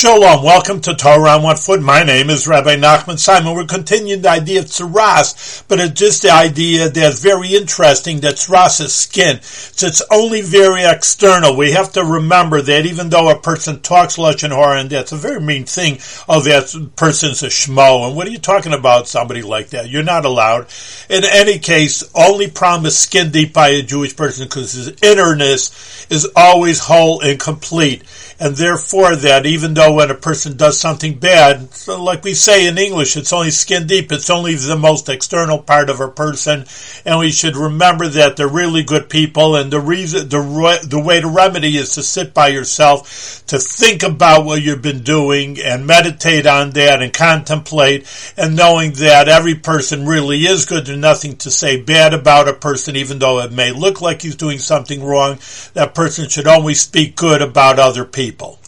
Shalom, welcome to Torah on One Foot. My name is Rabbi Nachman Simon. We're continuing the idea of tsaras, but it's just the idea that's very interesting that tsaras is skin. So it's only very external. We have to remember that even though a person talks Lashon Hara, and that's a very mean thing, oh, that person's a schmo, and what are you talking about somebody like that? You're not allowed. In any case, only promise skin deep by a Jewish person because his innerness is always whole and complete. And therefore that even though when a person does something bad, so like we say in English, it's only skin deep. It's only the most external part of a person, and we should remember that they're really good people. And the reason, the the way to remedy is to sit by yourself, to think about what you've been doing, and meditate on that, and contemplate, and knowing that every person really is good. There's nothing to say bad about a person, even though it may look like he's doing something wrong. That person should always speak good about other people.